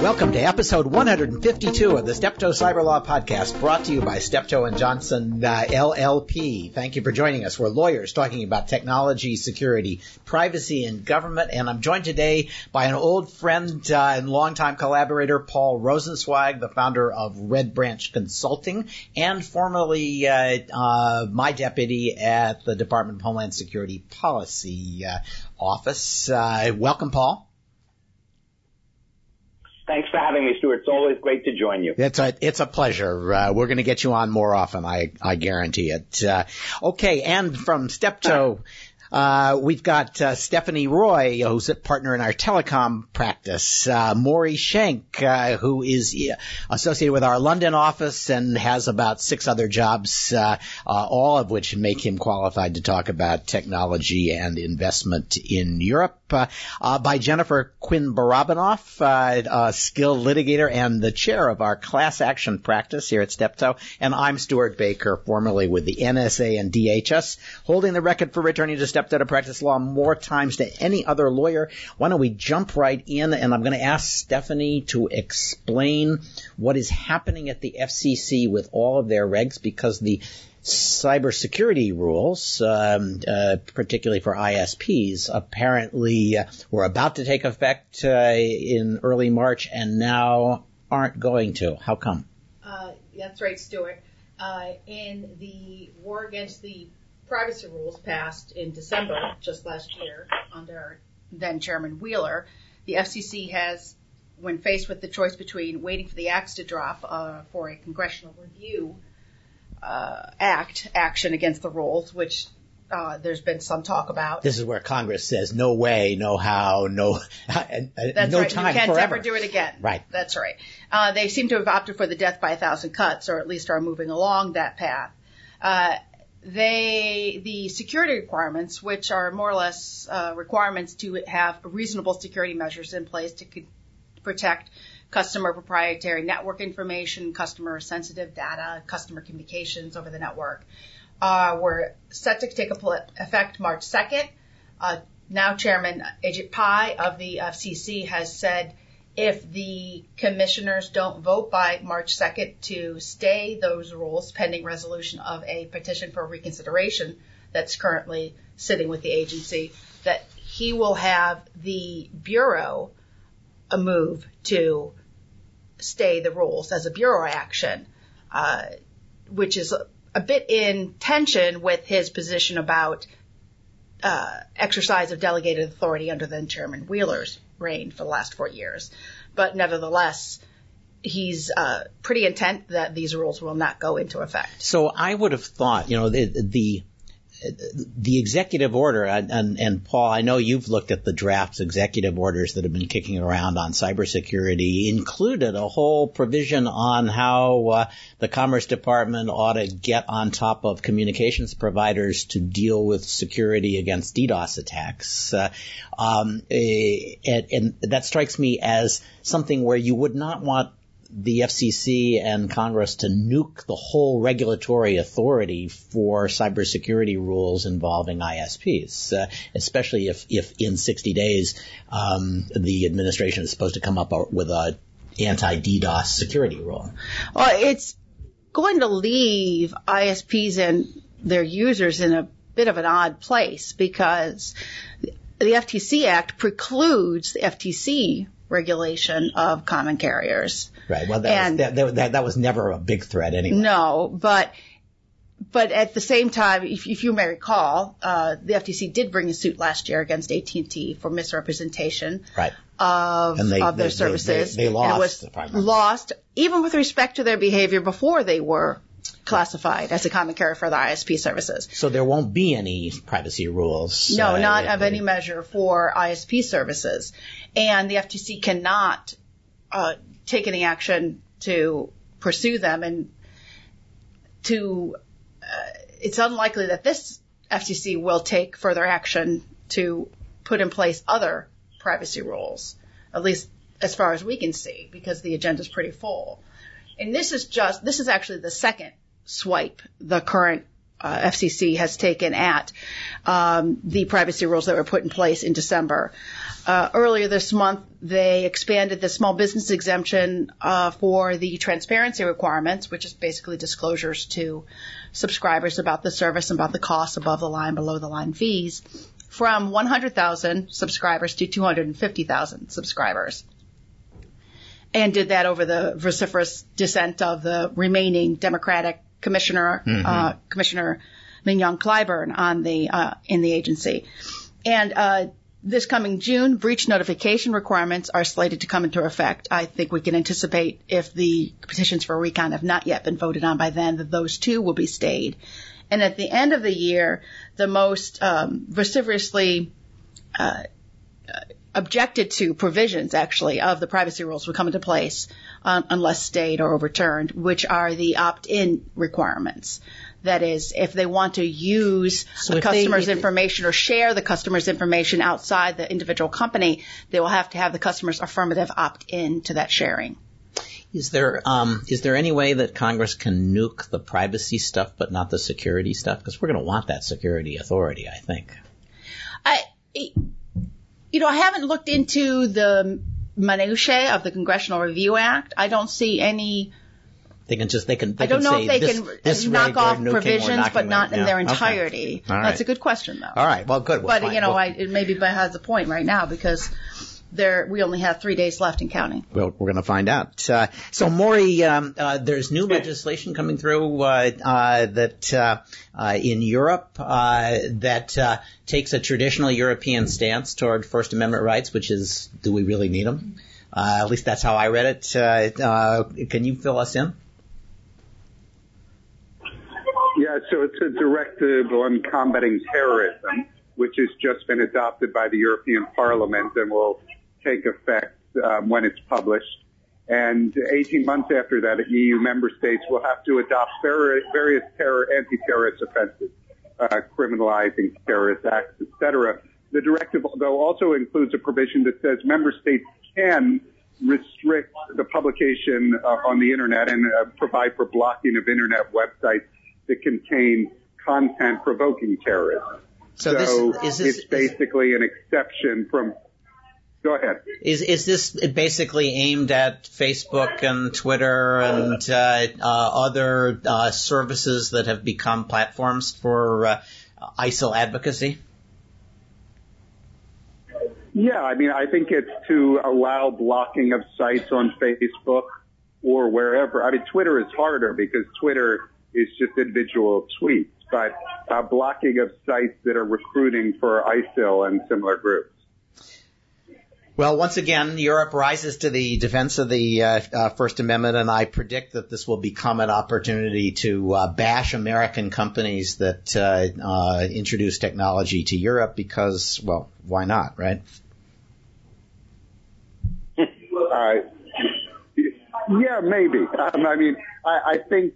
Welcome to episode 152 of the Steptoe Cyber Law Podcast, brought to you by Steptoe and Johnson uh, LLP. Thank you for joining us. We're lawyers talking about technology, security, privacy, and government. And I'm joined today by an old friend uh, and longtime collaborator, Paul Rosenzweig, the founder of Red Branch Consulting, and formerly uh, uh my deputy at the Department of Homeland Security Policy uh, Office. Uh, welcome, Paul. Thanks for having me, Stewart. It's always great to join you. It's a it's a pleasure. Uh, we're going to get you on more often. I I guarantee it. Uh, okay, and from Steptoe. Uh, we've got uh, Stephanie Roy, who's a partner in our telecom practice. Uh, Maury Shenk, uh, who is uh, associated with our London office and has about six other jobs, uh, all of which make him qualified to talk about technology and investment in Europe. by Jennifer Quinn Barabanov, a skilled litigator and the chair of our class action practice here at Steptoe. And I'm Stewart Baker, formerly with the NSA and DHS, holding the record for returning to Steptoe stepped out of practice law more times than any other lawyer. Why don't we jump right in? And I'm going to ask Stephanie to explain what is happening at the FCC with all of their regs because the cybersecurity rules, um, uh, particularly for ISPs, apparently uh, were about to take effect uh, in early March and now aren't going to. How come? Uh, that's right, Stewart. Uh, in the war against the privacy rules passed in December just last year under then Chairman Wheeler, the FCC has, when faced with the choice between waiting for the axe to drop uh, for a congressional review uh, act action against the rules, which uh, there's been some talk about. This is where Congress says no way, no how, no That's no right. time you can't forever. ever do it again. Right. That's right. Uh, they seem to have opted for the death by a thousand cuts, or at least are moving along that path. Uh, they the security requirements, which are more or less uh, requirements to have reasonable security measures in place to protect customer proprietary network information, customer sensitive data, customer communications over the network, uh, were set to take effect March 2nd. Uh, now Chairman Ajit Pai of the FCC has said if the commissioners don't vote by March 2nd to stay those rules pending resolution of a petition for reconsideration that's currently sitting with the agency, that he will have the Bureau a move to stay the rules as a Bureau action, uh, which is a, a, bit in tension with his position about uh, exercise of delegated authority under then Chairman Wheeler's reigned for the last four years. But nevertheless, he's uh, pretty intent that these rules will not go into effect. So I would have thought, you know, the, the the executive order, and, and, Paul, I know you've looked at the drafts executive orders that have been kicking around on cybersecurity, included a whole provision on how uh, the Commerce Department ought to get on top of communications providers to deal with security against DDoS attacks. Uh, um, eh, and, and that strikes me as something where you would not want the FCC and Congress to nuke the whole regulatory authority for cybersecurity rules involving ISPs, uh, especially if, if in 60 days um, the administration is supposed to come up with a anti-DDoS security rule. Well, it's going to leave ISPs and their users in a bit of an odd place because the FTC Act precludes the FTC regulation of common carriers. Right. Well, that, and, was, that, that, that, was never a big threat anyway. No, but but at the same time, if, if you may recall, uh, the FTC did bring a suit last year against AT&T for misrepresentation right. of, they, of their they, services. They, they lost. Was lost, even with respect to their behavior before they were classified as a common carrier for the ISP services. So there won't be any privacy rules. No, uh, not of any measure for ISP services, and the FTC cannot uh, take any action to pursue them, and to uh, it's unlikely that this FTC will take further action to put in place other privacy rules, at least as far as we can see, because the agenda is pretty full. And this is just, this is actually the second swipe the current uh, FCC has taken at um, the privacy rules that were put in place in December. Uh, earlier this month, they expanded the small business exemption uh, for the transparency requirements, which is basically disclosures to subscribers about the service and about the costs above the line, below the line fees, from 100,000 subscribers to 250,000 subscribers. And did that over the vociferous dissent of the remaining Democratic commissioner, mm-hmm. uh, Commissioner Mignon Clyburn on the uh, in the agency. And uh, this coming June, breach notification requirements are slated to come into effect. I think we can anticipate if the petitions for a recon have not yet been voted on by then, that those two will be stayed. And at the end of the year, the most um, vociferously uh, objected to provisions, actually, of the privacy rules will come into place um, unless stayed or overturned, which are the opt-in requirements. That is, if they want to use so the customer's they, information or share the customer's information outside the individual company, they will have to have the customer's affirmative opt in to that sharing. Is there um, is there any way that Congress can nuke the privacy stuff but not the security stuff? Because we're going to want that security authority, I think. I, you know, I haven't looked into the minutiae of the Congressional Review Act. I don't see any they can just they can. They I don't can know if they this, can this knock off provisions, but not in their entirety. Okay. Right. That's a good question, though. All right. Well, good. We'll but find, you know, I, it maybe has a point right now because there we only have three days left in counting. Well, we're going to find out. Uh, so, Maury, um, uh, there's new legislation coming through uh, uh that uh, uh, in Europe that takes a traditional European stance toward First Amendment rights, which is, do we really need them? at least that's how I read it. can you fill us in? Yeah, so it's a directive on combating terrorism, which has just been adopted by the European Parliament and will take effect um, when it's published. And 18 months after that, EU member states will have to adopt various terror, anti-terrorist offenses, uh, criminalizing terrorist acts, etc. The directive, though, also includes a provision that says member states can restrict the publication uh, on the internet and uh, provide for blocking of internet websites that contain content provoking terrorism. So, so this, this, it's basically an exception from. Go ahead. Is is this basically aimed at Facebook and Twitter and uh, uh, other uh, services that have become platforms for uh, ISIL advocacy? Yeah, I mean, I think it's to allow blocking of sites on Facebook or wherever. I mean, Twitter is harder because Twitter is just individual tweets, but uh, blocking of sites that are recruiting for ISIL and similar groups. Well, once again, Europe rises to the defense of the uh, uh, First Amendment, and I predict that this will become an opportunity to uh, bash American companies that uh, uh, introduce technology to Europe because, well, why not, right? Uh, yeah, maybe. Um, I mean, I, I think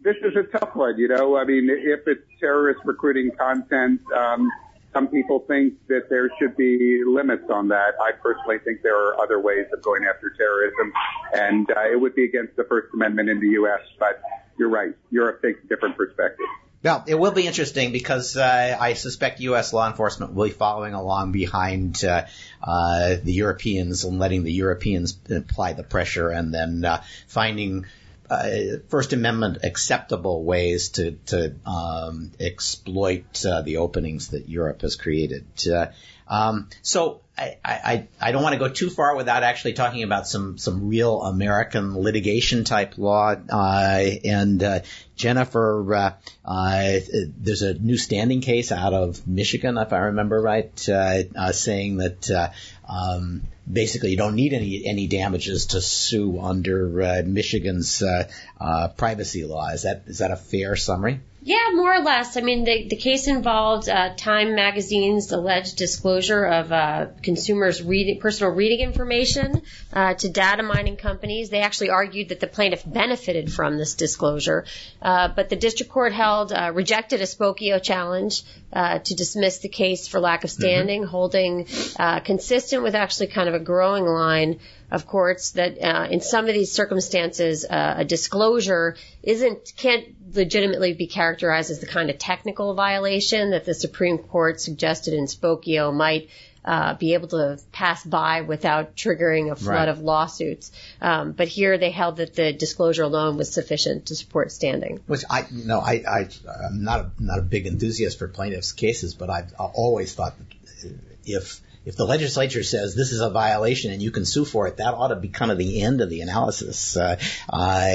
this is a tough one, you know. I mean, if it's terrorist recruiting content, um, some people think that there should be limits on that. I personally think there are other ways of going after terrorism, and uh, it would be against the First Amendment in the U.S. But you're right, Europe takes a different perspective. Well, it will be interesting because uh, I suspect U.S. law enforcement will be following along behind uh, uh, the Europeans and letting the Europeans apply the pressure, and then uh, finding uh, First Amendment acceptable ways to to um, exploit uh, the openings that Europe has created. Uh, um, so I, I, I don't want to go too far without actually talking about some some real American litigation type law. Uh, and uh, Jennifer, uh, there's a new standing case out of Michigan, if I remember right, saying that um, basically you don't need any any damages to sue under uh, Michigan's uh, uh, privacy law. Is that is that a fair summary? Yeah, more or less. I mean, the the case involved uh, Time Magazine's alleged disclosure of uh, consumers' reading, personal reading information uh, to data mining companies. They actually argued that the plaintiff benefited from this disclosure, uh, but the district court held uh, rejected a Spokeo challenge uh, to dismiss the case for lack of mm-hmm. standing, mm-hmm. holding uh, consistent with actually kind of a growing line of courts that uh, in some of these circumstances uh, a disclosure isn't can't legitimately be characterized as the kind of technical violation that the Supreme Court suggested in Spokeo might uh, be able to pass by without triggering a flood right. of lawsuits. Um, but here they held that the disclosure alone was sufficient to support standing. Which I no, I, I I'm not a, not a big enthusiast for plaintiffs' cases, but I've always thought that if if the legislature says this is a violation and you can sue for it, that ought to be kind of the end of the analysis, uh, uh,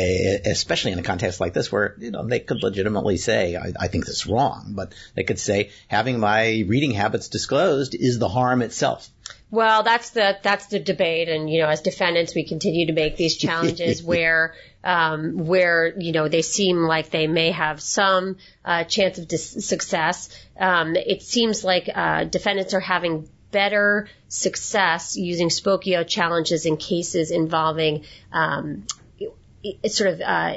especially in a context like this where, you know, they could legitimately say, I, I think this is wrong, but they could say having my reading habits disclosed is the harm itself. Well, that's the that's the debate, and you know, as defendants, we continue to make these challenges where um, where you know they seem like they may have some uh, chance of dis- success. Um, it seems like uh, defendants are having better success using Spokeo challenges in cases involving um, sort of uh,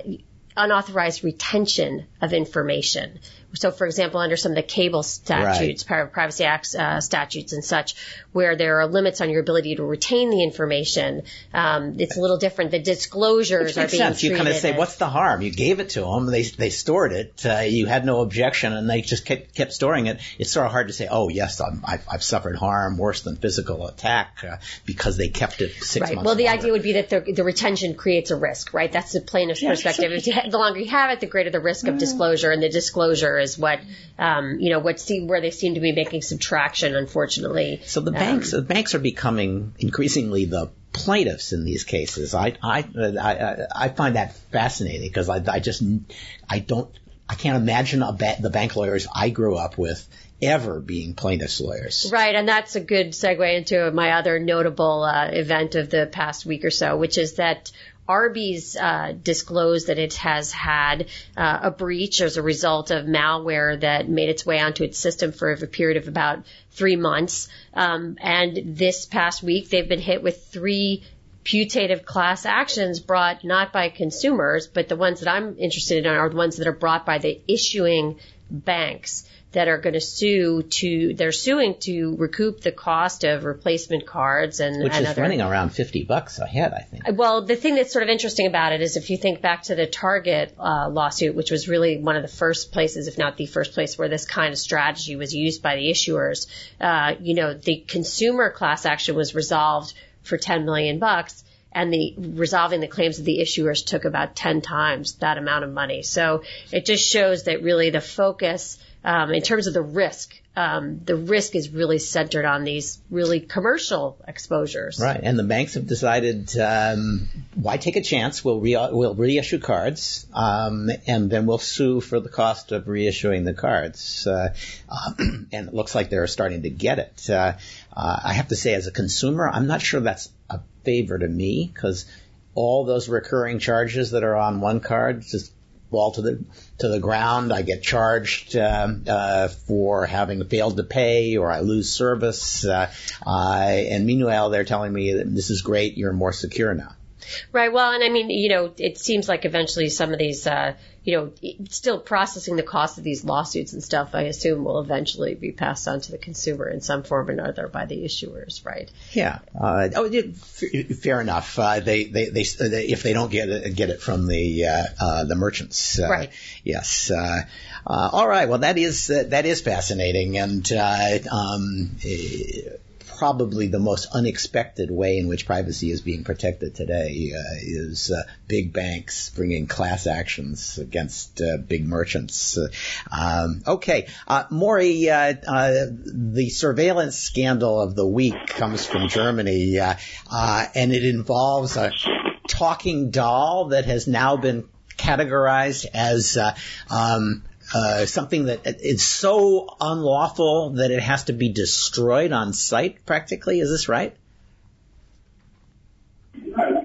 unauthorized retention of information. So, for example, under some of the cable statutes, right. privacy acts uh, statutes and such, where there are limits on your ability to retain the information, um, it's a little different. The disclosures are being sense. You kind of say, "What's the harm?" You gave it to them, they they stored it, uh, you had no objection, and they just kept, kept storing it. It's sort of hard to say, "Oh, yes, i have I've suffered harm worse than physical attack uh, because they kept it six right. months." Well, the longer. idea would be that the, the retention creates a risk, right? That's the plaintiff's yeah, perspective. Sure. the longer you have it, the greater the risk of mm. disclosure, and the disclosure is what, um, you know, what seem, where they seem to be making subtraction, unfortunately. So the um, banks, the banks are becoming increasingly the plaintiffs in these cases. I, I, I, I find that fascinating because I, I just, I don't, I can't imagine ba- the bank lawyers I grew up with ever being plaintiffs' lawyers. Right, and that's a good segue into my other notable uh, event of the past week or so, which is that Arby's uh, disclosed that it has had uh, a breach as a result of malware that made its way onto its system for a period of about three months. Um, and this past week, they've been hit with three putative class actions brought not by consumers, but the ones that I'm interested in are the ones that are brought by the issuing banks that are going to sue to they're suing to recoup the cost of replacement cards and which and is other, running around fifty bucks a head, I think. Well, the thing that's sort of interesting about it is if you think back to the Target uh, lawsuit, which was really one of the first places, if not the first place, where this kind of strategy was used by the issuers. Uh, you know, the consumer class action was resolved for ten million bucks and the resolving the claims of the issuers took about 10 times that amount of money. So it just shows that really the focus um, in terms of the risk, um, the risk is really centered on these really commercial exposures. Right, and the banks have decided um, why take a chance? We'll re- we'll reissue cards, um, and then we'll sue for the cost of reissuing the cards. Uh, and it looks like they're starting to get it. Uh, uh, I have to say, as a consumer, I'm not sure that's a favor to me because all those recurring charges that are on one card just fall to the to the ground. I get charged uh, uh, for having failed to pay, or I lose service. Uh, I, and meanwhile, they're telling me that this is great. You're more secure now. Right. Well, and I mean, you know, it seems like eventually some of these, uh, you know, still processing the cost of these lawsuits and stuff, I assume will eventually be passed on to the consumer in some form or another by the issuers, right? Yeah. Uh, oh, fair enough. Uh, they, they, they, they, if they don't get it, get it from the, uh, uh the merchants. Uh, right. Yes. Uh, all right. Well, that is, that is fascinating. And, um, probably the most unexpected way in which privacy is being protected today uh, is uh, big banks bringing class actions against uh, big merchants. Uh, um, okay, uh, Maury, uh, the surveillance scandal of the week comes from Germany, and it involves a talking doll that has now been categorized as um, uh, something that is so unlawful that it has to be destroyed on sight, practically. Is this right?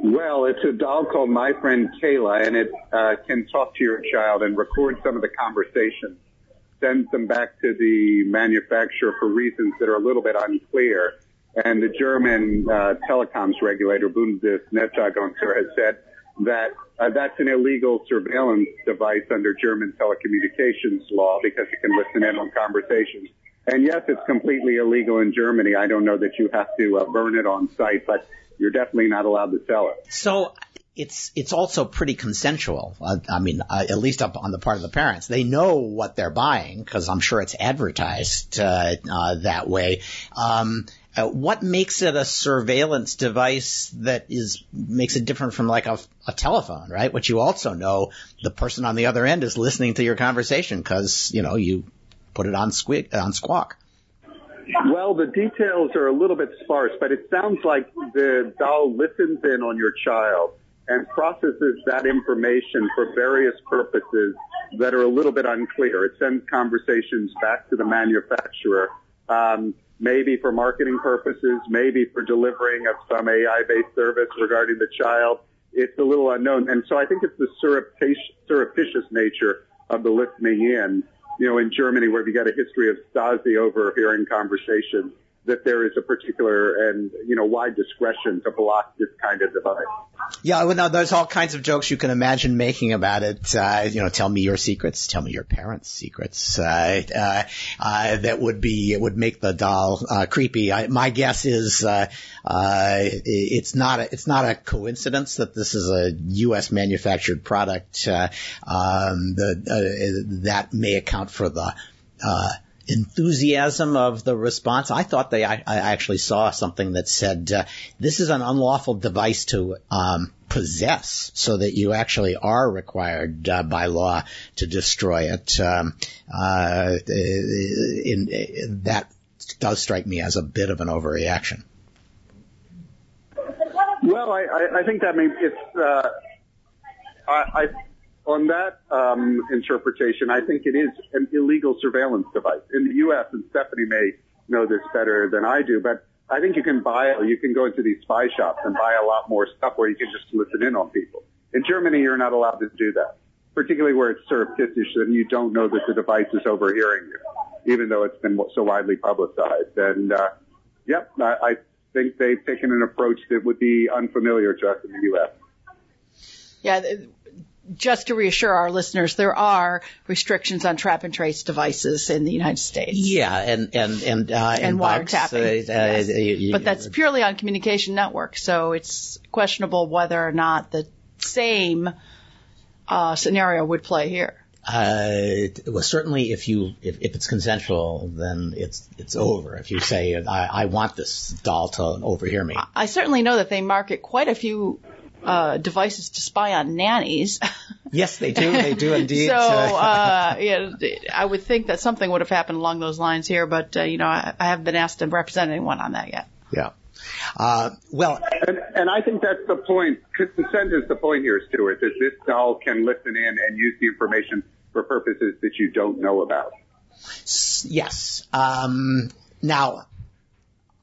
Well, it's a doll called My Friend Cayla, and it uh, can talk to your child and record some of the conversations, sends them back to the manufacturer for reasons that are a little bit unclear. And the German uh, telecoms regulator, Bundesnetzagentur, has said that uh, that's an illegal surveillance device under German telecommunications law because it can listen in on conversations. And yes, it's completely illegal in Germany. I don't know that you have to uh, burn it on sight, but you're definitely not allowed to sell it. So it's it's also pretty consensual. Uh, I mean, uh, at least up on the part of the parents, they know what they're buying because I'm sure it's advertised uh, uh that way. Um, uh, what makes it a surveillance device that is makes it different from like a, a telephone, right? Which you also know the person on the other end is listening to your conversation because you know you put it on squeak on squawk. Well, the details are a little bit sparse, but it sounds like the doll listens in on your child and processes that information for various purposes that are a little bit unclear. It sends conversations back to the manufacturer, um, maybe for marketing purposes, maybe for delivering of some AI-based service regarding the child. It's a little unknown. And so I think it's the surreptitious nature of the listening in. You know, in Germany, where we got a history of Stasi overhearing conversations, that there is a particular and you know wide discretion to block this kind of device. Yeah, well, now there's all kinds of jokes you can imagine making about it. Uh, you know, tell me your secrets, tell me your parents' secrets. Uh, uh, uh that would be it would make the doll uh, creepy. I, my guess is uh, it's not a, it's not a coincidence that this is a U.S. manufactured product. Um, the, that may account for the enthusiasm of the response. I thought they, I, I actually saw something that said, uh, this is an unlawful device to, um, possess so that you actually are required uh, by law to destroy it. Um, uh, in, in, that does strike me as a bit of an overreaction. Well, I, I, think that means it's, uh, I, I on that um, interpretation, I think it is an illegal surveillance device in the U.S. And Stephanie may know this better than I do, but I think you can buy, you can go into these spy shops and buy a lot more stuff where you can just listen in on people. In Germany, you're not allowed to do that, particularly where it's surreptitious and you don't know that the device is overhearing you, even though it's been so widely publicized. And uh, yep, I, I think they've taken an approach that would be unfamiliar to us in the U.S. Yeah, just to reassure our listeners, there are restrictions on trap and trace devices in the United States. Yeah, and and and uh, and, wiretapping. Uh, yes. uh, but that's purely on communication networks, so it's questionable whether or not the same uh, scenario would play here. Uh, well, certainly if you if, if it's consensual, then it's it's over. If you say I, I want this doll to overhear me, I certainly know that they market quite a few uh, devices to spy on nannies. yes, they do. They do indeed. so, uh, yeah, I would think that something would have happened along those lines here, but uh, you know, I, I haven't been asked to represent anyone on that yet. Yeah. Uh, well, and, and I think that's the point. Consent is the point here, Stewart. That this doll can listen in and use the information for purposes that you don't know about. Yes. Um, now,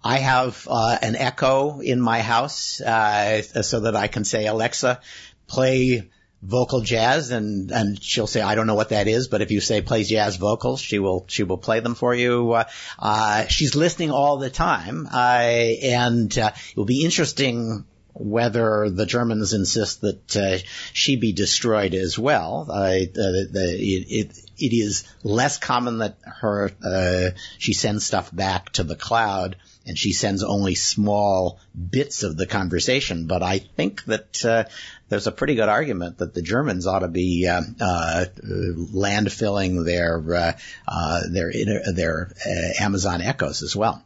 I have uh, an Echo in my house uh, so that I can say, Alexa, play vocal jazz, and and she'll say, I don't know what that is, but if you say play jazz vocals, she will she will play them for you. Uh, uh, she's listening all the time, uh, and uh, it will be interesting whether the Germans insist that uh, she be destroyed as well. Uh, the, it, it, it is less common that her uh, she sends stuff back to the cloud and she sends only small bits of the conversation. But I think that uh, there's a pretty good argument that the Germans ought to be uh, uh, landfilling their uh, uh, their their uh, Amazon Echoes as well.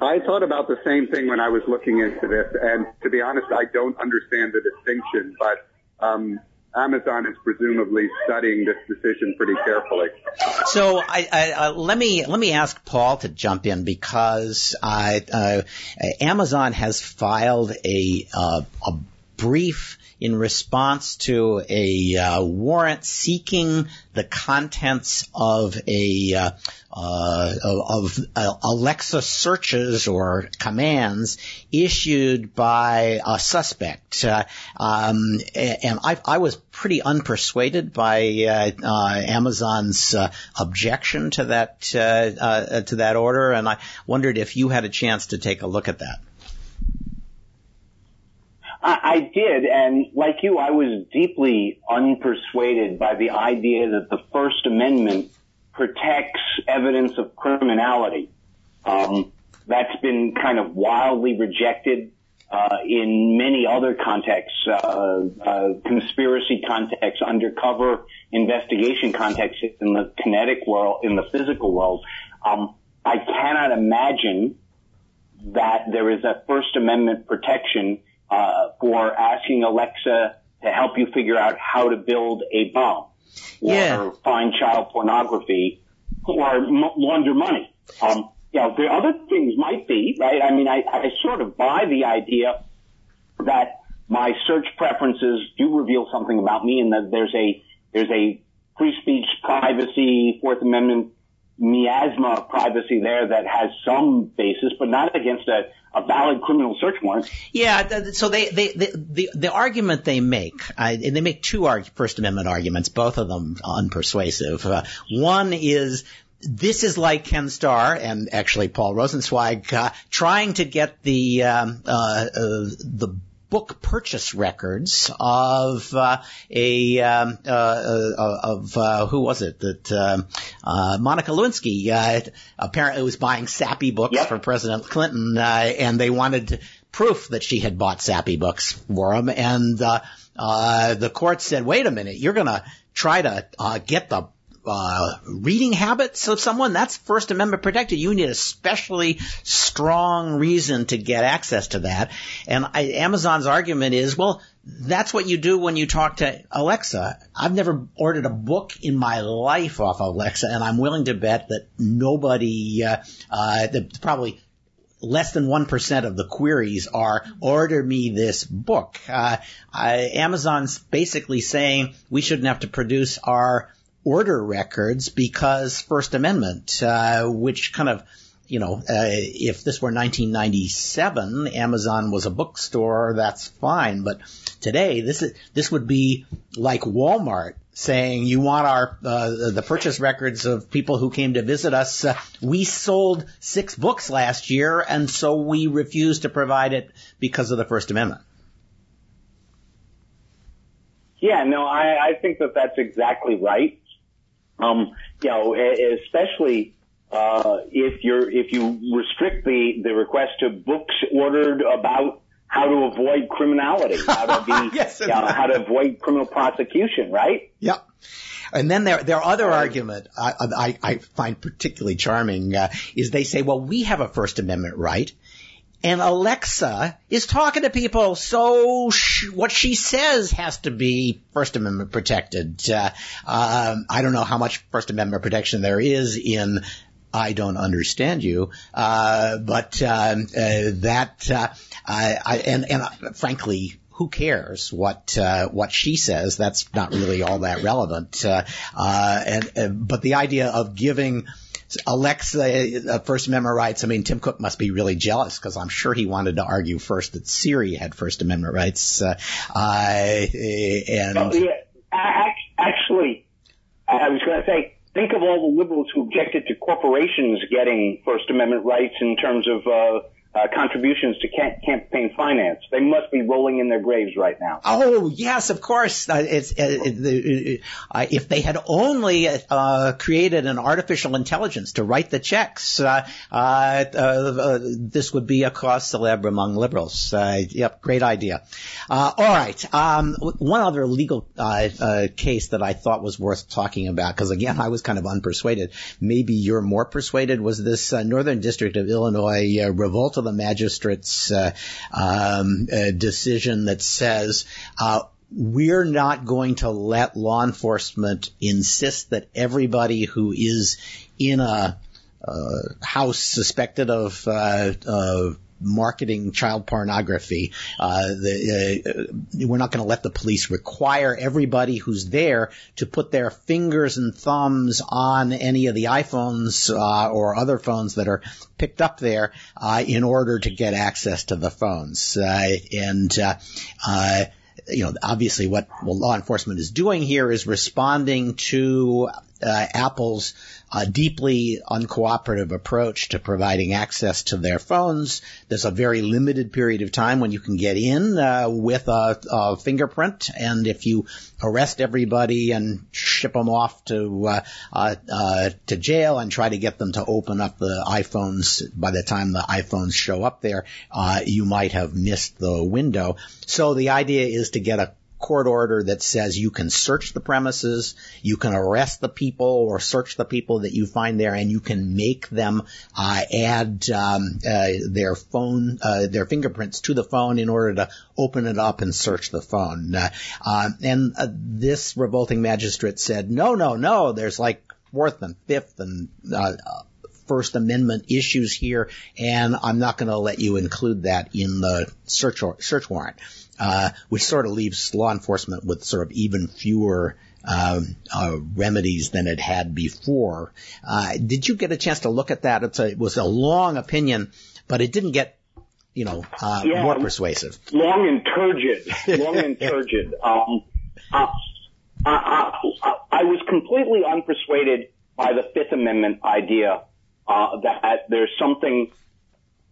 I thought about the same thing when I was looking into this, and to be honest, I don't understand the distinction. But um, Amazon is presumably studying this decision pretty carefully. So I, I, uh, let me let me ask Paul to jump in because uh, Amazon has filed a, uh, a brief in response to a uh, warrant seeking the contents of a uh, uh, of uh, Alexa searches or commands issued by a suspect, uh, um, and I, I, was pretty unpersuaded by uh, Amazon's objection to that to that order, and I wondered if you had a chance to take a look at that. I, I did, and like you, I was deeply unpersuaded by the idea that the First Amendment protects evidence of criminality. Um, that's been kind of wildly rejected uh, in many other contexts, uh, uh, conspiracy contexts, undercover investigation contexts in the kinetic world, in the physical world. Um, I cannot imagine that there is a First Amendment protection uh, for asking Alexa to help you figure out how to build a bomb or yeah. find child pornography or m- launder money. Um, you know, the other things might be, right? I mean, I, I sort of buy the idea that my search preferences do reveal something about me and that there's a, there's a free speech, privacy, Fourth Amendment miasma of privacy there that has some basis, but not against a, a valid criminal search warrant. Yeah, so they, they, they the, the argument they make, uh, they make two arg- First Amendment arguments, both of them unpersuasive. Uh, one is this is like Ken Starr and actually Paul Rosenzweig uh, trying to get the um, uh, uh, the book purchase records of uh, a um, uh, uh, of uh, who was it that um, uh, Monica Lewinsky uh, apparently was buying sappy books yep. for President Clinton, and they wanted proof that she had bought sappy books for him, and uh, uh, the court said, "Wait a minute, you're going to try to get the uh, reading habits of someone, that's First Amendment protected. You need a specially strong reason to get access to that. And I, Amazon's argument is, well, that's what you do when you talk to Alexa. I've never ordered a book in my life off Alexa, and I'm willing to bet that nobody, uh, uh, probably less than 1% of the queries are order me this book. Uh, Amazon's basically saying we shouldn't have to produce our order records because First Amendment, uh, which kind of you know, uh, if this were 1997, Amazon was a bookstore, that's fine. But today, this is this would be like Walmart saying, "You want our uh, the purchase records of people who came to visit us? Uh, we sold six books last year, and so we refuse to provide it because of the First Amendment." Yeah, no, I, I think that that's exactly right. Um, you know, especially uh, if you're if you restrict the the request to books ordered about how to avoid criminality, how to be, yes, you know, how to avoid criminal prosecution, right? Yep. And then their their other argument I, I, I find particularly charming uh, is they say, well, we have a First Amendment right and Alexa is talking to people, so what she says has to be First Amendment protected. Uh, um, I don't know how much First Amendment protection there is in I don't understand you, uh, but um, uh, that uh, I, I, and and uh, frankly, who cares what uh, what she says? That's not really all that relevant. Uh, uh, and but the idea of giving Alexa, uh, First Amendment rights. I mean, Tim Cook must be really jealous because I'm sure he wanted to argue first that Siri had First Amendment rights. Uh, and oh, yeah. actually, I was going to say, think of all the liberals who objected to corporations getting First Amendment rights in terms of uh, contributions to campaign finance. They must be rolling in their graves right now. Oh yes, of course. Uh, it's uh, uh, if they had only uh, created an artificial intelligence to write the checks, uh, this would be a cause célèbre among liberals. yep, great idea. all right, um, one other legal case that I thought was worth talking about because again I was kind of unpersuaded. Maybe you're more persuaded. Was this Northern District of Illinois revolt of the magistrate's uh, um, uh, decision that says uh, we're not going to let law enforcement insist that everybody who is in a uh, house suspected of uh, marketing child pornography. Uh, the, uh, we're not going to let the police require everybody who's there to put their fingers and thumbs on any of the iPhones uh, or other phones that are picked up there uh, in order to get access to the phones. Uh, and uh, you know, obviously what law enforcement is doing here is responding to uh, Apple's uh, deeply uncooperative approach to providing access to their phones. There's a very limited period of time when you can get in uh, with a, a, fingerprint, and if you arrest everybody and ship them off to uh, uh, uh, to jail and try to get them to open up the iPhones by the time the iPhones show up there, you might have missed the window. So the idea is to get a court order that says you can search the premises, you can arrest the people or search the people that you find there, and you can make them uh, add um, uh, their phone, uh, their fingerprints to the phone in order to open it up and search the phone. Uh, uh, and uh, this revolting magistrate said, no, no, no. There's like fourth and fifth and First Amendment issues here, and I'm not going to let you include that in the search or, search warrant uh, which sort of leaves law enforcement with sort of even fewer um, uh, remedies than it had before. Uh, did you get a chance to look at that? A, it was a long opinion, but it didn't get, you know, uh, yeah, more persuasive. Long and turgid. Long and turgid. Um, uh, I, I, I, was completely unpersuaded by the Fifth Amendment idea uh, that there's something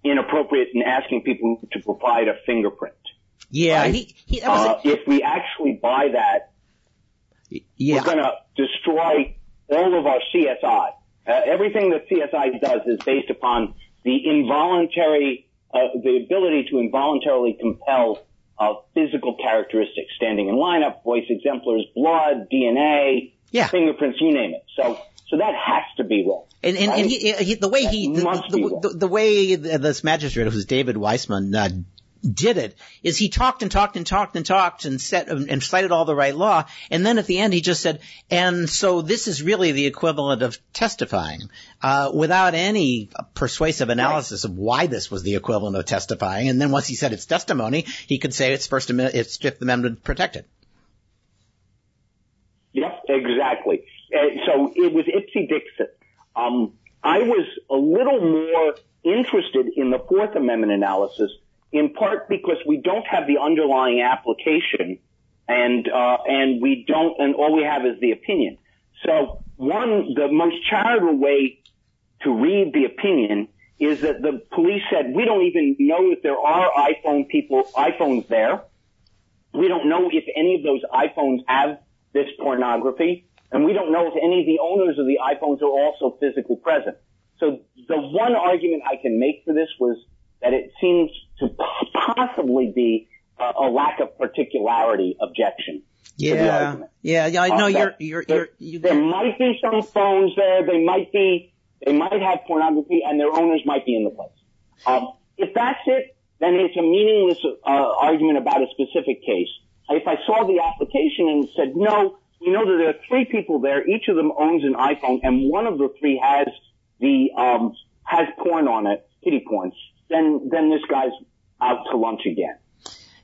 inappropriate in asking people to provide a fingerprint. Yeah, right? he, he uh, if we actually buy that, yeah. we're going to destroy all of our CSI. Uh, everything that CSI does is based upon the involuntary, uh, the ability to involuntarily compel uh, physical characteristics, standing in lineup, voice exemplars, blood, DNA, yeah. fingerprints, you name it. So, so that has to be wrong. And, and, right? and he, he, the way that he, the, the, the, the, way this magistrate, who's David Weisman, uh, did it is he talked and talked and talked and talked and set and cited all the right law and then at the end he just said and so this is really the equivalent of testifying uh, without any persuasive analysis right. of why this was the equivalent of testifying and then once he said it's testimony he could say it's first amendment it's fifth amendment protected yep exactly uh, so it was ipse dixit um, I was a little more interested in the Fourth Amendment analysis in part because we don't have the underlying application and uh, and we don't and all we have is the opinion. So one the most charitable way to read the opinion is that the police said we don't even know if there are iPhone people iPhones there. We don't know if any of those iPhones have this pornography, and we don't know if any of the owners of the iPhones are also physically present. So the one argument I can make for this was that it seems to possibly be a, a lack of particularity objection. Yeah, yeah, yeah. I know uh, you're, you're, you're, you there might be some phones there. They might be, they might have pornography, and their owners might be in the place. Um, if that's it, then it's a meaningless uh, argument about a specific case. If I saw the application and said, no, we know that there are three people there, each of them owns an iPhone, and one of the three has the um, has porn on it, kitty porn then then this guy's out to lunch again.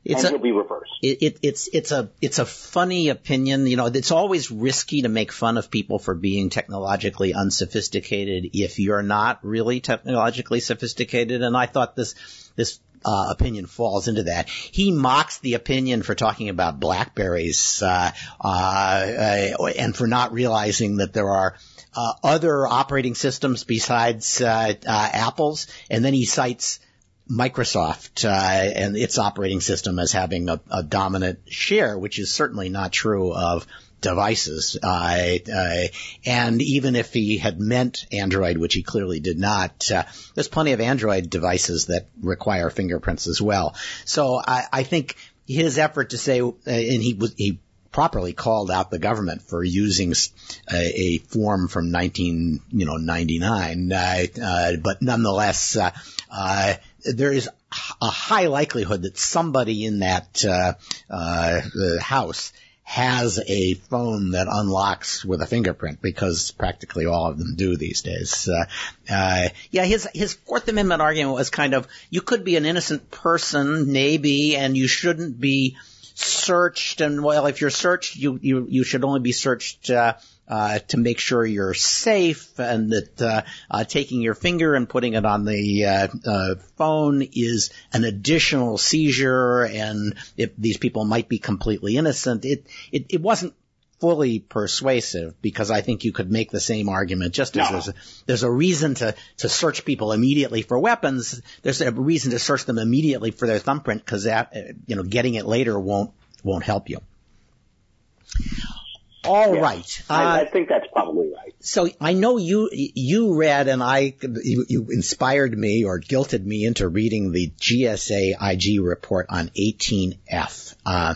It's and a, he'll be reversed. It, it, it's it's a it's a funny opinion. You know, it's always risky to make fun of people for being technologically unsophisticated if you're not really technologically sophisticated. And I thought this this uh, opinion falls into that. He mocks the opinion for talking about blackberries uh, uh, uh and for not realizing that there are uh, other operating systems besides uh, uh, Apple's, and then he cites Microsoft uh, and its operating system as having a, a, dominant share, which is certainly not true of devices. Uh, uh, and even if he had meant Android, which he clearly did not, there's plenty of Android devices that require fingerprints as well. So I, I think his effort to say, and he was he properly called out the government for using a, a form from 19, you know, 99. Uh, uh, but nonetheless, uh, uh, there is a high likelihood that somebody in that uh, uh, house has a phone that unlocks with a fingerprint because practically all of them do these days. Uh, uh, yeah, his his Fourth Amendment argument was kind of you could be an innocent person, maybe, and you shouldn't be searched. And well, if you're searched, you you you should only be searched. Uh, uh, to make sure you're safe and that uh, uh, taking your finger and putting it on the uh, uh, phone is an additional seizure and if these people might be completely innocent. It, it, it wasn't fully persuasive because I think you could make the same argument just as no. there's a, there's a reason to, to search people immediately for weapons. There's a reason to search them immediately for their thumbprint because that, you know, getting it later won't, won't help you. All right. Uh, I, I, think that's probably right. So I know you you read and I you, you, inspired me or guilted me into reading the GSA IG report on 18F. Uh,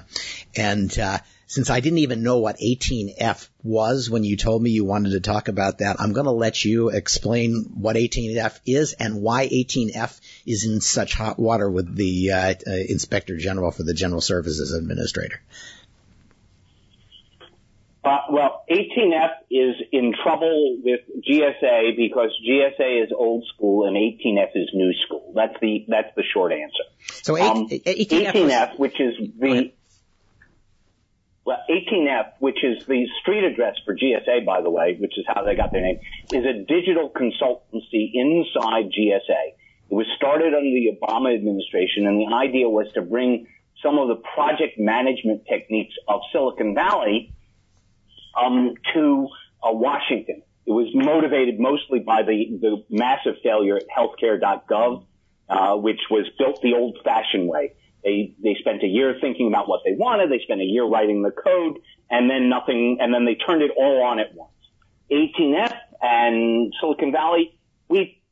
and uh, since I didn't even know what 18F was when you told me you wanted to talk about that, I'm going to let you explain what 18F is and why 18F is in such hot water with the uh, uh, Inspector General for the General Services Administrator. Uh, well, 18F is in trouble with GSA because GSA is old school and 18F is new school. That's the that's the short answer. So um, 18F, 18F was... which is the well, 18F, which is the street address for GSA, by the way, which is how they got their name, is a digital consultancy inside GSA. It was started under the Obama administration, and the idea was to bring some of the project management techniques of Silicon Valley um, to uh, Washington. It was motivated mostly by the, the massive failure at healthcare.gov, uh, which was built the old-fashioned way. They they spent a year thinking about what they wanted. They spent a year writing the code, and then nothing. And then they turned it all on at once. 18F and Silicon Valley, we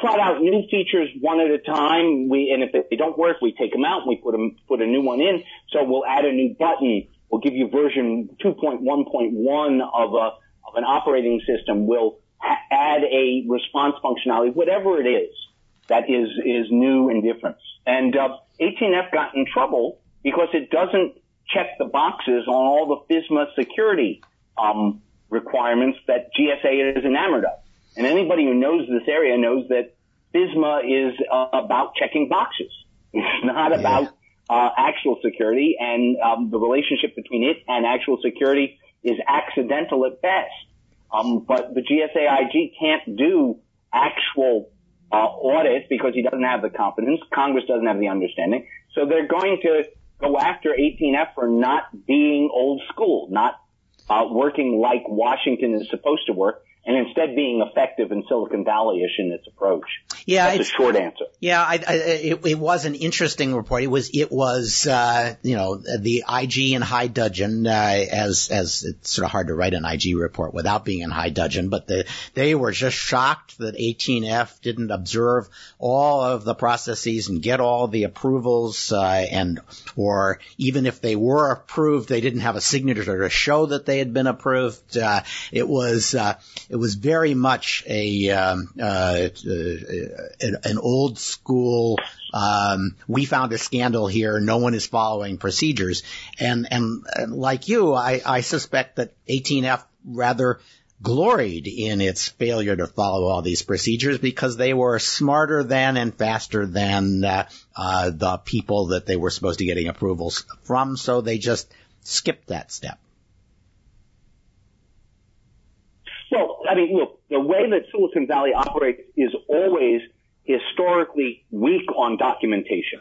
trot out new features one at a time. We and if they don't work, we take them out and we put them put a new one in. So we'll add a new button will give you version 2.1.1 of a of an operating system will ha- add a response functionality, whatever it is that is is new and different. And uh, 18F got in trouble because it doesn't check the boxes on all the FISMA security um, requirements that GSA is enamored of. And anybody who knows this area knows that FISMA is uh, about checking boxes. It's not yeah. about uh, actual security, and um, the relationship between it and actual security is accidental at best. Um, but the GSAIG can't do actual uh, audits because he doesn't have the competence. Congress doesn't have the understanding. So they're going to go after 18F for not being old school, not uh, working like Washington is supposed to work, and instead being effective in Silicon Valley-ish in its approach. Yeah, that's a short answer. Yeah, I, I, it, it, was an interesting report. It was it was uh, you know the IG in high dudgeon uh, as as it's sort of hard to write an IG report without being in high dudgeon, but the, they were just shocked that 18F didn't observe all of the processes and get all the approvals uh, and or even if they were approved, they didn't have a signature to show that they had been approved. Uh, it was uh, it was very much a um, uh, an, an old school. Um, we found a scandal here. No one is following procedures, and and, and like you, I, I suspect that 18F rather gloried in its failure to follow all these procedures because they were smarter than and faster than uh, uh, the people that they were supposed to getting approvals from. So they just skipped that step. Well, I mean, look, the way that Silicon Valley operates is always historically weak on documentation.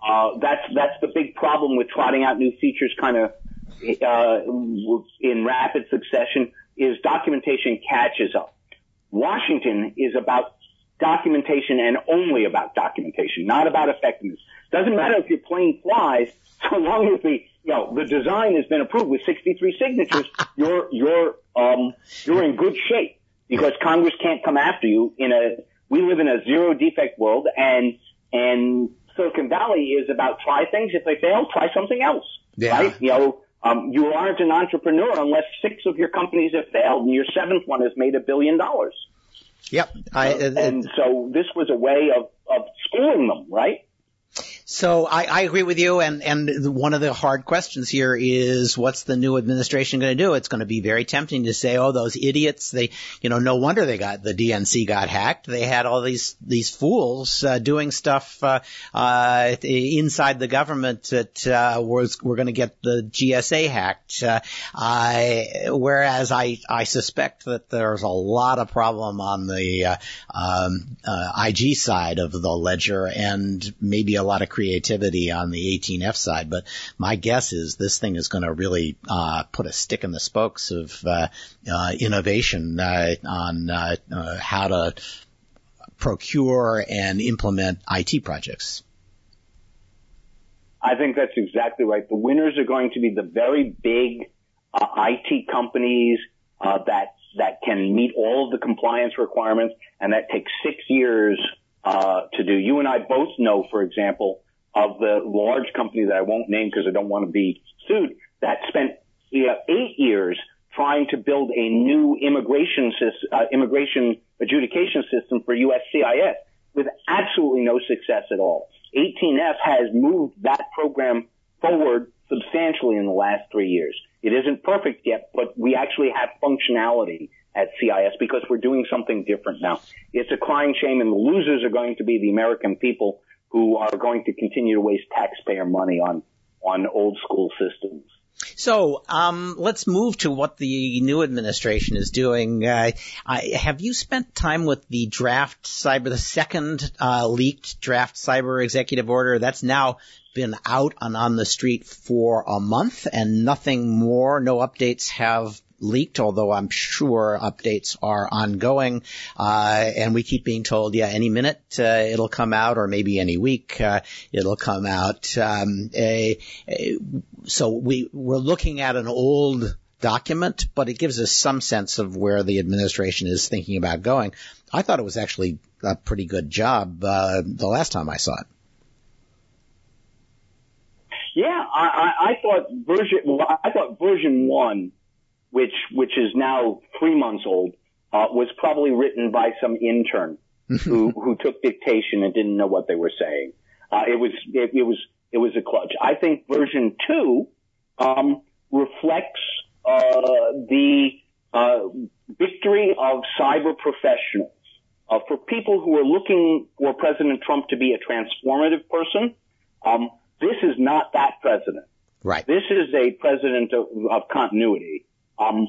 Uh, that's that's the big problem with trotting out new features kind of uh, in rapid succession is documentation catches up. Washington is about documentation and only about documentation, not about effectiveness. Doesn't matter if your plane flies, so long as the you know the design has been approved with 63 signatures, you're you're um you're in good shape because Congress can't come after you in a we live in a zero defect world and and Silicon Valley is about try things. If they fail, try something else. Yeah. Right? You know, um, you aren't an entrepreneur unless six of your companies have failed and your seventh one has made a billion dollars. Yep. I, uh, and so this was a way of, of schooling them, right? So I, I agree with you, and and one of the hard questions here is what's the new administration going to do? It's going to be very tempting to say, oh, those idiots, they, you know, no wonder they got the DNC got hacked. They had all these these fools uh, doing stuff uh, uh, inside the government that uh, was were going to get the GSA hacked. Uh, I, whereas I I suspect that there's a lot of problem on the uh, um, uh, IG side of the ledger, and maybe a lot of creativity on the 18F side. But my guess is this thing is going to really uh, put a stick in the spokes of uh, uh, innovation uh, on uh, uh, how to procure and implement IT projects. I think that's exactly right. The winners are going to be the very big IT companies that that can meet all of the compliance requirements, and that takes six years uh, to do. You and I both know, for example, of the large company that I won't name because I don't want to be sued that spent you know, eight years trying to build a new immigration uh, immigration adjudication system for USCIS with absolutely no success at all. 18F has moved that program forward substantially in the last three years. It isn't perfect yet, but we actually have functionality at CIS because we're doing something different now. It's a crying shame and the losers are going to be the American people who are going to continue to waste taxpayer money on, on old school systems. So um, let's move to what the new administration is doing. Uh, I, have you spent time with the draft cyber, the second uh, leaked draft cyber executive order? That's now been out and on the street for a month, and nothing more, no updates have leaked, although I'm sure updates are ongoing. Uh, and we keep being told, yeah, any minute uh, it'll come out, or maybe any week uh, it'll come out. Um, a, a, so we we're looking at an old document, but it gives us some sense of where the administration is thinking about going. I thought it was actually a pretty good job uh, the last time I saw it. Yeah, I, I, I thought version I thought version one which which is now three months old, uh, was probably written by some intern who who took dictation and didn't know what they were saying. Uh, it was it, it, was it was a clutch. I think version two um, reflects uh, the uh, victory of cyber professionals. Uh, for people who are looking for President Trump to be a transformative person, um, this is not that president. Right. This is a president of, of continuity um,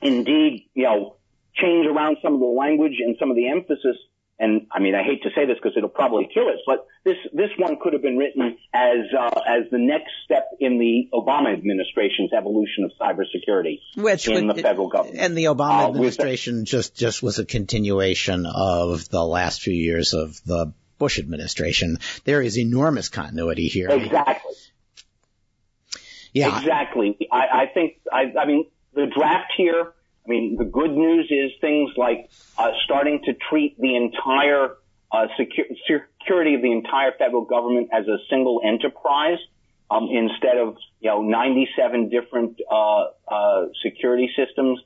indeed, you know, change around some of the language and some of the emphasis. And I mean, I hate to say this because it'll probably kill us, but this this one could have been written as uh, as the next step in the Obama administration's evolution of cybersecurity Which in would, the federal government. And the Obama Uh, the- administration just just was a continuation of the last few years of the Bush administration. There is enormous continuity here. Exactly. Yeah. Exactly. I, I think, I, I mean, the draft here, I mean, the good news is things like uh, starting to treat the entire uh, secu- security of the entire federal government as a single enterprise um, instead of, you know, 97 different uh, uh, security systems,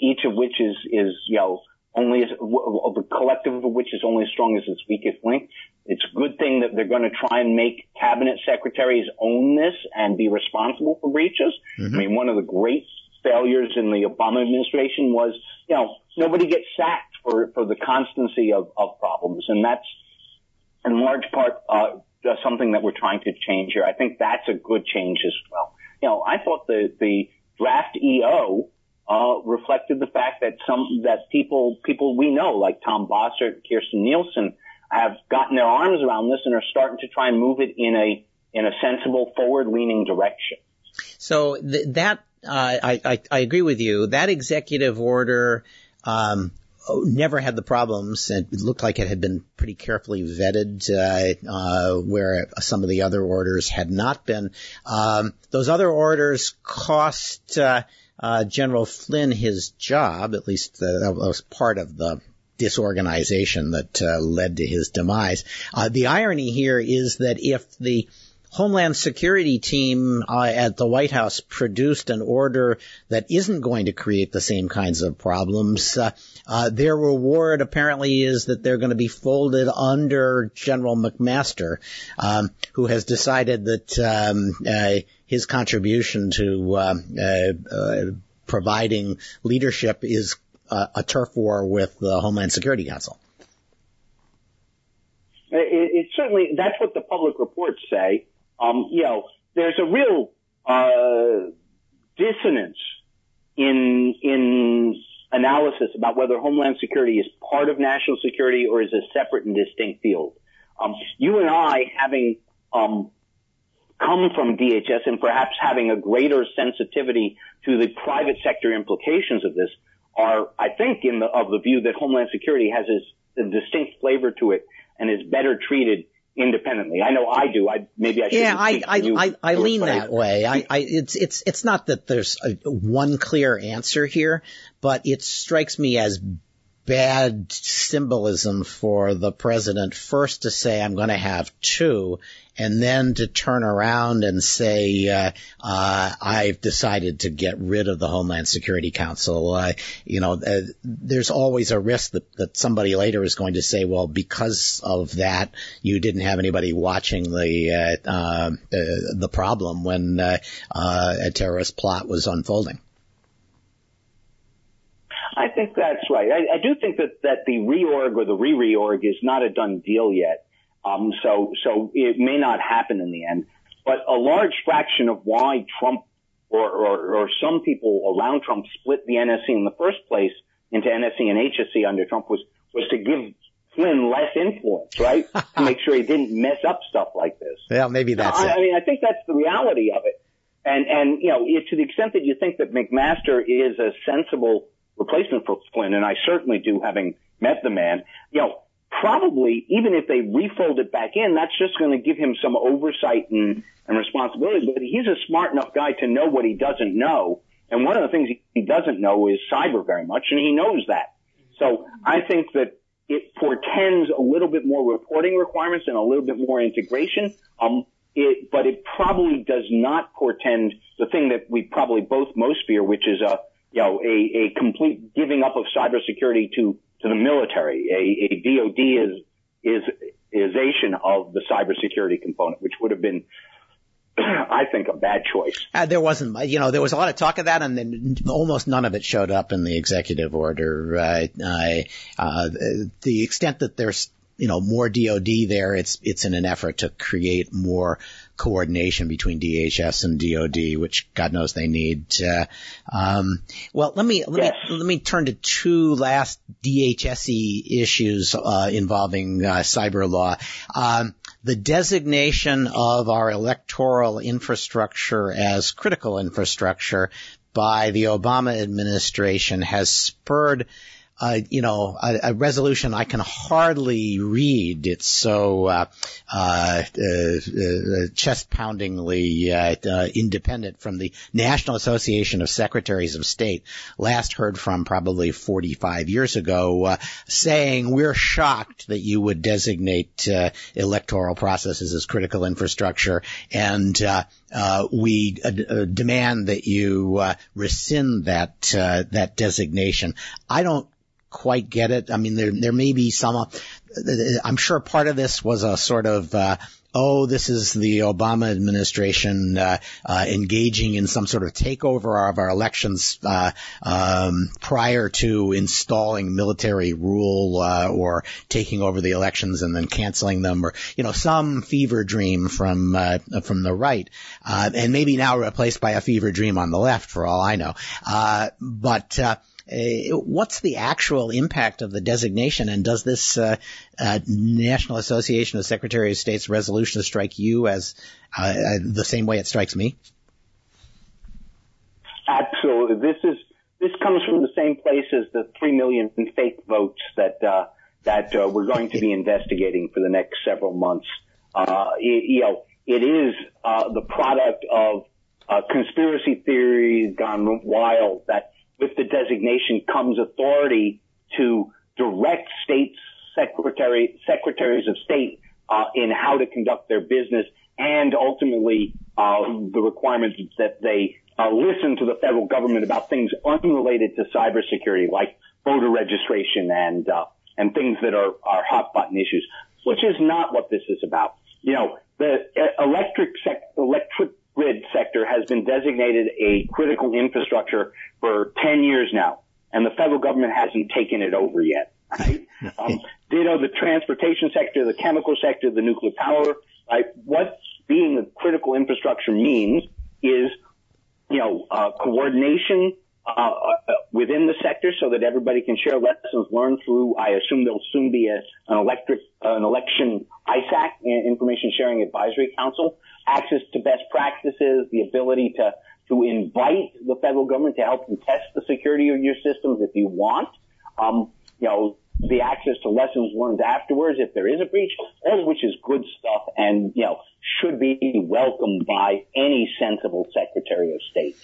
each of which is, is you know, only as, w- the collective of which is only as strong as its weakest link. It's a good thing that they're going to try and make cabinet secretaries own this and be responsible for breaches. I mean, one of the great failures in the Obama administration was, you know, nobody gets sacked for, for the constancy of, of problems. And that's in large part, uh, something that we're trying to change here. I think that's a good change as well. You know, I thought the, the draft EO, uh, reflected the fact that some, that people, people we know, like Tom Bossert, Kirstjen Nielsen, have gotten their arms around this and are starting to try and move it in a, in a sensible forward-leaning direction. So th- that uh, I, I I agree with you. That executive order um, never had the problems, it looked like it had been pretty carefully vetted, uh, uh, where some of the other orders had not been. Um, those other orders cost uh, uh, General Flynn his job. At least that was part of the disorganization that uh, led to his demise. Uh, the irony here is that if the Homeland Security team uh, at the White House produced an order that isn't going to create the same kinds of problems. Uh, uh, their reward apparently is that they're going to be folded under General McMaster, um, who has decided that um, uh, his contribution to um, uh, uh, providing leadership is a turf war with the Homeland Security Council. It, it certainly that's what the public reports say. Um, you know, there's a real uh, dissonance in in analysis about whether Homeland Security is part of national security or is a separate and distinct field. Um, you and I, having um, come from DHS and perhaps having a greater sensitivity to the private sector implications of this, are, I think, in the, of the view that Homeland Security has a, distinct flavor to it and is better treated independently. I know I do. I maybe I should. Yeah, I I, I, I lean that way. I, I it's it's it's not that there's a, one clear answer here, but it strikes me as bad symbolism for the president first to say I'm going to have two and then to turn around and say uh, uh, I've decided to get rid of the Homeland Security Council. Uh, you know, uh, there's always a risk that, that somebody later is going to say, well, because of that, you didn't have anybody watching the uh, uh, the problem when a terrorist plot was unfolding. I think that's right. I, I do think that, that the reorg or the re-reorg is not a done deal yet. Um, so, so it may not happen in the end, but a large fraction of why Trump or, or, or some people around Trump split the NSC in the first place into NSC and HSC under Trump was, was to give Flynn less influence, right? to make sure he didn't mess up stuff like this. Yeah, maybe that's I, it. I mean, I think that's the reality of it. And, and, you know, to the extent that you think that McMaster is a sensible replacement for Flynn, and I certainly do having met the man, you know, probably even if they refold it back in, that's just going to give him some oversight and, and responsibility. But he's a smart enough guy to know what he doesn't know. And one of the things he doesn't know is cyber very much, and he knows that. So I think that it portends a little bit more reporting requirements and a little bit more integration. Um, it, but it probably does not portend the thing that we probably both most fear, which is a you know, a, a complete giving up of cybersecurity to, to the military, a, a DOD is, is, isation of the cybersecurity component, which would have been, I think, a bad choice. Uh, there wasn't, you know, there was a lot of talk of that, and then almost none of it showed up in the executive order. Uh, the extent that there's you know, more DOD there. It's, it's in an effort to create more coordination between DHS and DOD, which God knows they need. Uh, um, well, let me, let yes. me, let me turn to two last DHSE issues, uh, involving, uh, cyber law. Um, the designation of our electoral infrastructure as critical infrastructure by the Obama administration has spurred uh, you know, a, a, resolution I can hardly read. It's so uh, uh, uh chest poundingly uh, uh, independent from the National Association of Secretaries of State, last heard from probably 45 years ago, saying we're shocked that you would designate electoral processes as critical infrastructure, and we demand that you rescind that that designation. I don't quite get it. I mean, there there may be some. Uh, I'm sure part of this was a sort of. Uh, oh, this is the Obama administration uh, uh, engaging in some sort of takeover of our elections uh, um, prior to installing military rule uh, or taking over the elections and then canceling them, or you know, some fever dream from uh, from the right, uh, and maybe now replaced by a fever dream on the left, for all I know. but what's the actual impact of the designation, and does this uh, uh, National Association of Secretary of State's resolution strike you as uh, uh, the same way it strikes me? Absolutely. This is this comes from the same place as the three million fake votes that uh, that we're going to be investigating for the next several months. It, you know, it is the product of conspiracy theories gone wild that with the designation comes authority to direct state secretary, secretaries of state uh, in how to conduct their business and ultimately uh, the requirement that they uh, listen to the federal government about things unrelated to cybersecurity, like voter registration and uh, and things that are are hot button issues, which is not what this is about. You know, the uh, electric sec- electric grid sector has been designated a critical infrastructure for 10 years now, and the federal government hasn't taken it over yet. Right? um, ditto the transportation sector, the chemical sector, the nuclear power. Right? What being a critical infrastructure means is, you know, uh, coordination uh, uh, within the sector so that everybody can share lessons learned through. I assume there'll soon be a, an electric, uh, an election ISAC, Information Sharing Advisory Council, access to best practices, the ability to to invite the federal government to help you test the security of your systems if you want. Um, you know, the access to lessons learned afterwards if there is a breach, all of which is good stuff and, you know, should be welcomed by any sensible Secretary of State.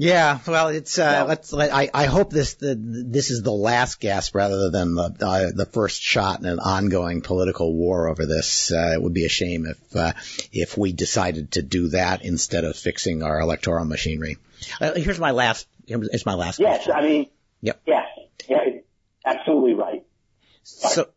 Yeah, well, it's uh, let's. Let, I I hope this the, this is the last gasp rather than the uh, the first shot in an ongoing political war over this. Uh, it would be a shame if uh, if we decided to do that instead of fixing our electoral machinery. Uh, here's my last. It's my last. Yes, question. I mean. Yep. Yes. Yeah. Absolutely right. So,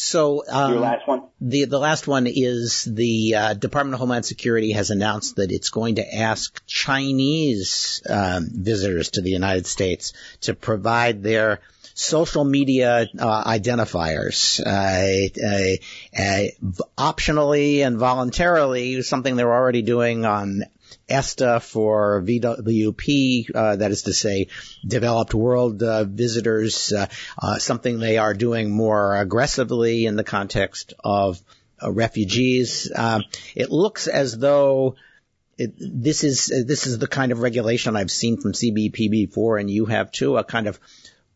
so um, your last one. The the last one is the uh, Department of Homeland Security has announced that it's going to ask Chinese um, visitors to the United States to provide their social media uh, identifiers, uh, uh, uh optionally and voluntarily, something they're already doing on ESTA for VWP, uh, that is to say, developed world uh, visitors, uh, uh, something they are doing more aggressively in the context of uh, refugees. Um, it looks as though it, this is this is the kind of regulation I've seen from CBP before, and you have too, a kind of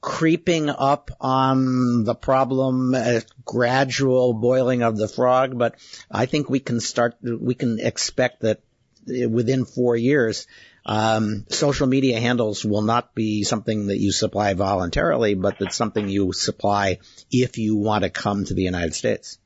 creeping up on the problem, a gradual boiling of the frog, but I think we can start, we can expect that within four years, um, social media handles will not be something that you supply voluntarily, but that's something you supply if you want to come to the United States.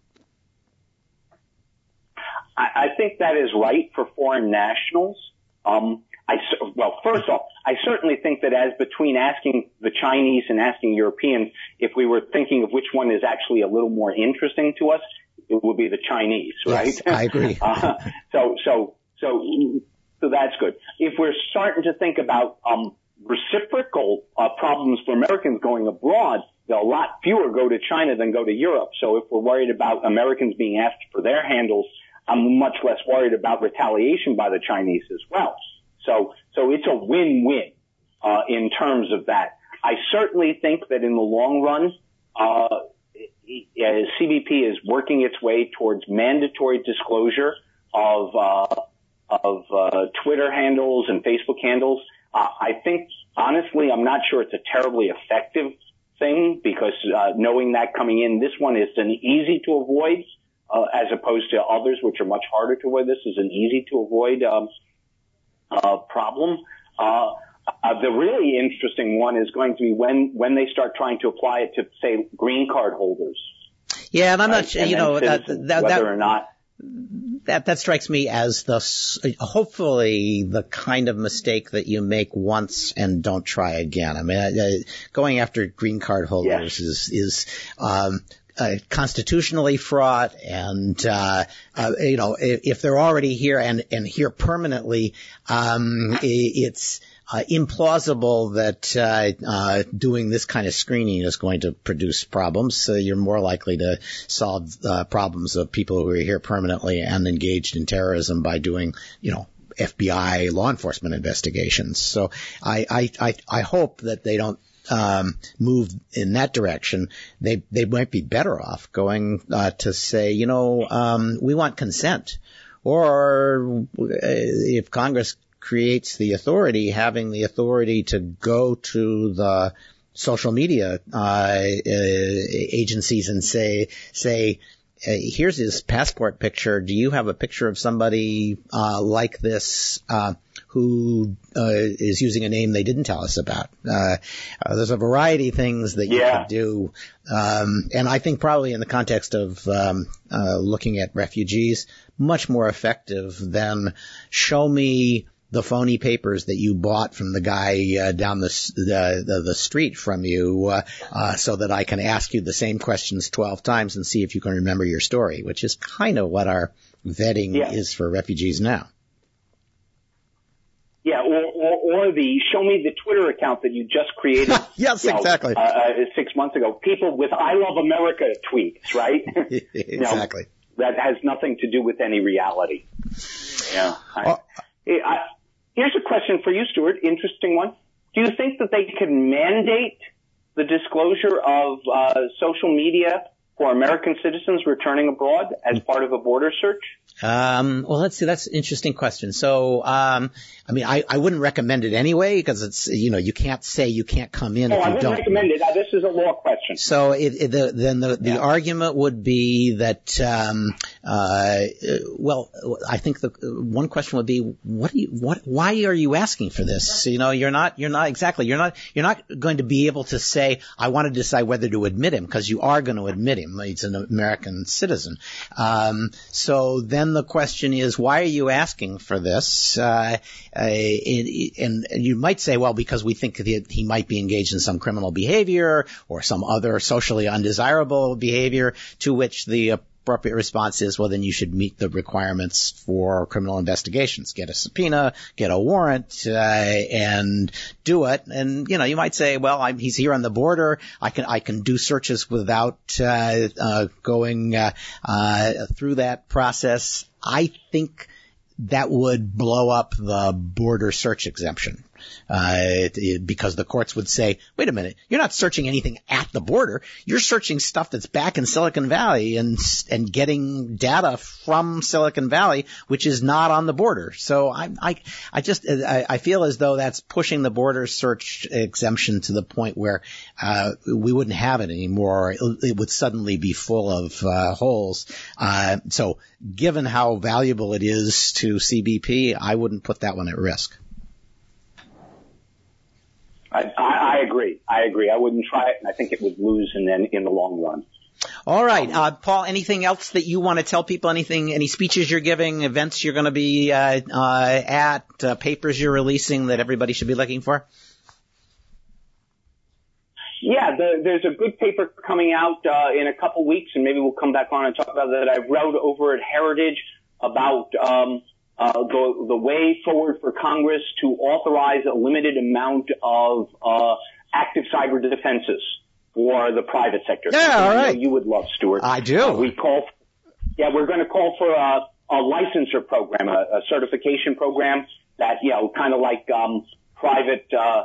I, I think that is right for foreign nationals. Um, I, well, first off, I certainly think that as between asking the Chinese and asking Europeans, if we were thinking of which one is actually a little more interesting to us, it would be the Chinese, right? Yes, I agree. uh, so, so so, so that's good. If we're starting to think about um, reciprocal uh, problems for Americans going abroad, a lot fewer go to China than go to Europe. So if we're worried about Americans being asked for their handles, I'm much less worried about retaliation by the Chinese as well. So, so it's a win-win uh, in terms of that. I certainly think that in the long run, uh, CBP is working its way towards mandatory disclosure of uh, of uh, Twitter handles and Facebook handles. Uh, I think honestly, I'm not sure it's a terribly effective thing because uh, knowing that coming in, this one is an easy to avoid uh, as opposed to others which are much harder to avoid. This is an easy to avoid um, uh, problem. Uh, uh, the really interesting one is going to be when when they start trying to apply it to say green card holders. Yeah, and I'm not, right? you know, that, that, whether or not that that strikes me as the hopefully the kind of mistake that you make once and don't try again. I mean, uh, going after green card holders yes. is is um, uh, constitutionally fraught, and uh, uh, you know if, if, they're already here and and here permanently, um, it's uh, implausible that uh, uh, doing this kind of screening is going to produce problems. So you're more likely to solve uh, problems of people who are here permanently and engaged in terrorism by doing, you know, FBI law enforcement investigations. So I I I, I hope that they don't um, move in that direction, they they might be better off going uh, to say, you know, um, we want consent, or uh, if Congress creates the authority, having the authority to go to the social media uh, uh, agencies and say say here's his passport picture. Do you have a picture of somebody uh, like this uh, who uh, is using a name they didn't tell us about? Uh, uh, there's a variety of things that you Yeah. could do, um, and I think probably in the context of um, uh, looking at refugees, much more effective than show me the phony papers that you bought from the guy uh, down the, the the the street from you, uh, uh, so that I can ask you the same questions twelve times and see if you can remember your story, which is kind of what our vetting Yeah. is for refugees now. Yeah, or, or, or the show me the Twitter account that you just created. Yes, you know, exactly. Uh, uh, six months ago, people with "I love America" tweets, right? You know, exactly. that has nothing to do with any reality. Yeah. I, Oh. I, here's a question for you, Stewart. Interesting one. Do you think that they can mandate the disclosure of uh, social media for American citizens returning abroad as part of a border search? Um, well, let's see. That's an interesting question. So, um, I mean, I, I wouldn't recommend it anyway because it's, you know, you can't say you can't come in Oh, if I you wouldn't don't. recommend it. Uh, This is a law question. So it, it, the, then the, the argument would be that, um, uh, well, I think the one question would be, what do you, what, why are you asking for this? You know, you're not, you're not exactly, you're not, you're not going to be able to say, I want to decide whether to admit him because you are going to admit him. He's an American citizen. Um, so then the question is, why are you asking for this? Uh, uh, and, and you might say, well, because we think that he might be engaged in some criminal behavior or some other socially undesirable behavior to which the appropriate response is, well, then you should meet the requirements for criminal investigations. Get a subpoena, get a warrant, uh, and do it. And, you know, you might say, well, I'm, he's here on the border. I can, I can do searches without, uh, uh, going, uh, uh, through that process. I think that would blow up the border search exemption. Uh, because the courts would say, wait a minute, you're not searching anything at the border. You're searching stuff that's back in Silicon Valley and, and getting data from Silicon Valley, which is not on the border. So I, I, I just, I, I feel as though that's pushing the border search exemption to the point where, uh, we wouldn't have it anymore. It, it would suddenly be full of, uh, holes. Uh, so given how valuable it is to CBP, I wouldn't put that one at risk. I, I, I agree. I agree. I wouldn't try it, and I think it would lose in the, in the long run. All right, uh, Paul. Anything else that you want to tell people? Anything? Any speeches you're giving? Events you're going to be uh, uh, at? Uh, papers you're releasing that everybody should be looking for? Yeah, the, there's a good paper coming out uh, in a couple weeks, and maybe we'll come back on and talk about that. I wrote over at Heritage about um, uh, the, the way forward for Congress to authorize a limited amount of uh, active cyber defenses for the private sector. Yeah, all I. You would love, Stewart. I do. Uh, we call, yeah, we're going to call for a, a program, a, a certification program that you know, kind of like um, private. Uh,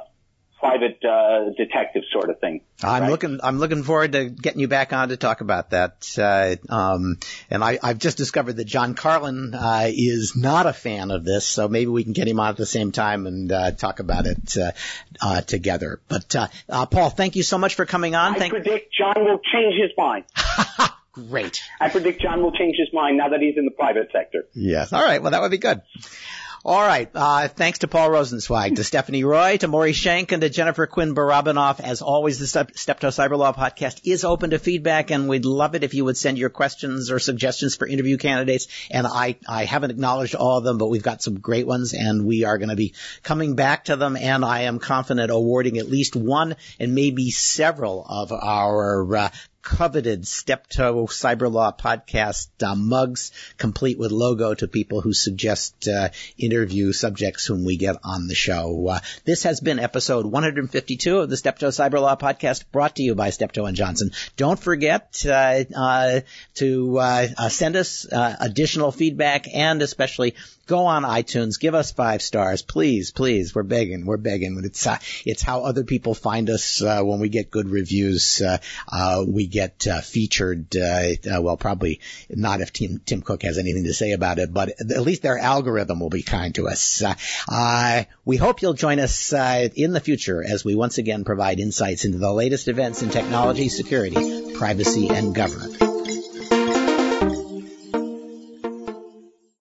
private uh, detective sort of thing. I'm right? looking. I'm looking forward to getting you back on to talk about that. Uh, um, and I, I've just discovered that John Carlin uh, is not a fan of this, so maybe we can get him on at the same time and uh, talk about it uh, uh, together. But uh, uh, Paul, thank you so much for coming on. I Thank. predict John will change his mind. Great. I predict John will change his mind now that he's in the private sector. Yes. All right. Well, that would be good. All right. Uh, thanks to Paul Rosenzweig, to Stephanie Roy, to Maury Shenk, and to Jennifer Quinn Barabanov. As always, the Step- Steptoe Cyber Law podcast is open to feedback, and we'd love it if you would send your questions or suggestions for interview candidates. And I, I haven't acknowledged all of them, but we've got some great ones, and we are going to be coming back to them. And I am confident awarding at least one and maybe several of our uh, coveted Steptoe Cyber Law podcast uh, mugs, complete with logo to people who suggest uh, interview subjects whom we get on the show. Uh, this has been episode 152 of the Steptoe Cyber Law podcast, brought to you by Steptoe and Johnson. Don't forget uh, uh, to uh, send us additional feedback and especially go on iTunes, give us five stars, please, please. We're begging, we're begging. It's uh, it's how other people find us uh, when we get good reviews. Uh, uh, we get uh, featured. Uh, well, probably not if Tim Tim Cook has anything to say about it, but at least their algorithm will be kind to us. We hope you'll join us in the future as we once again provide insights into the latest events in technology, security, privacy, and government.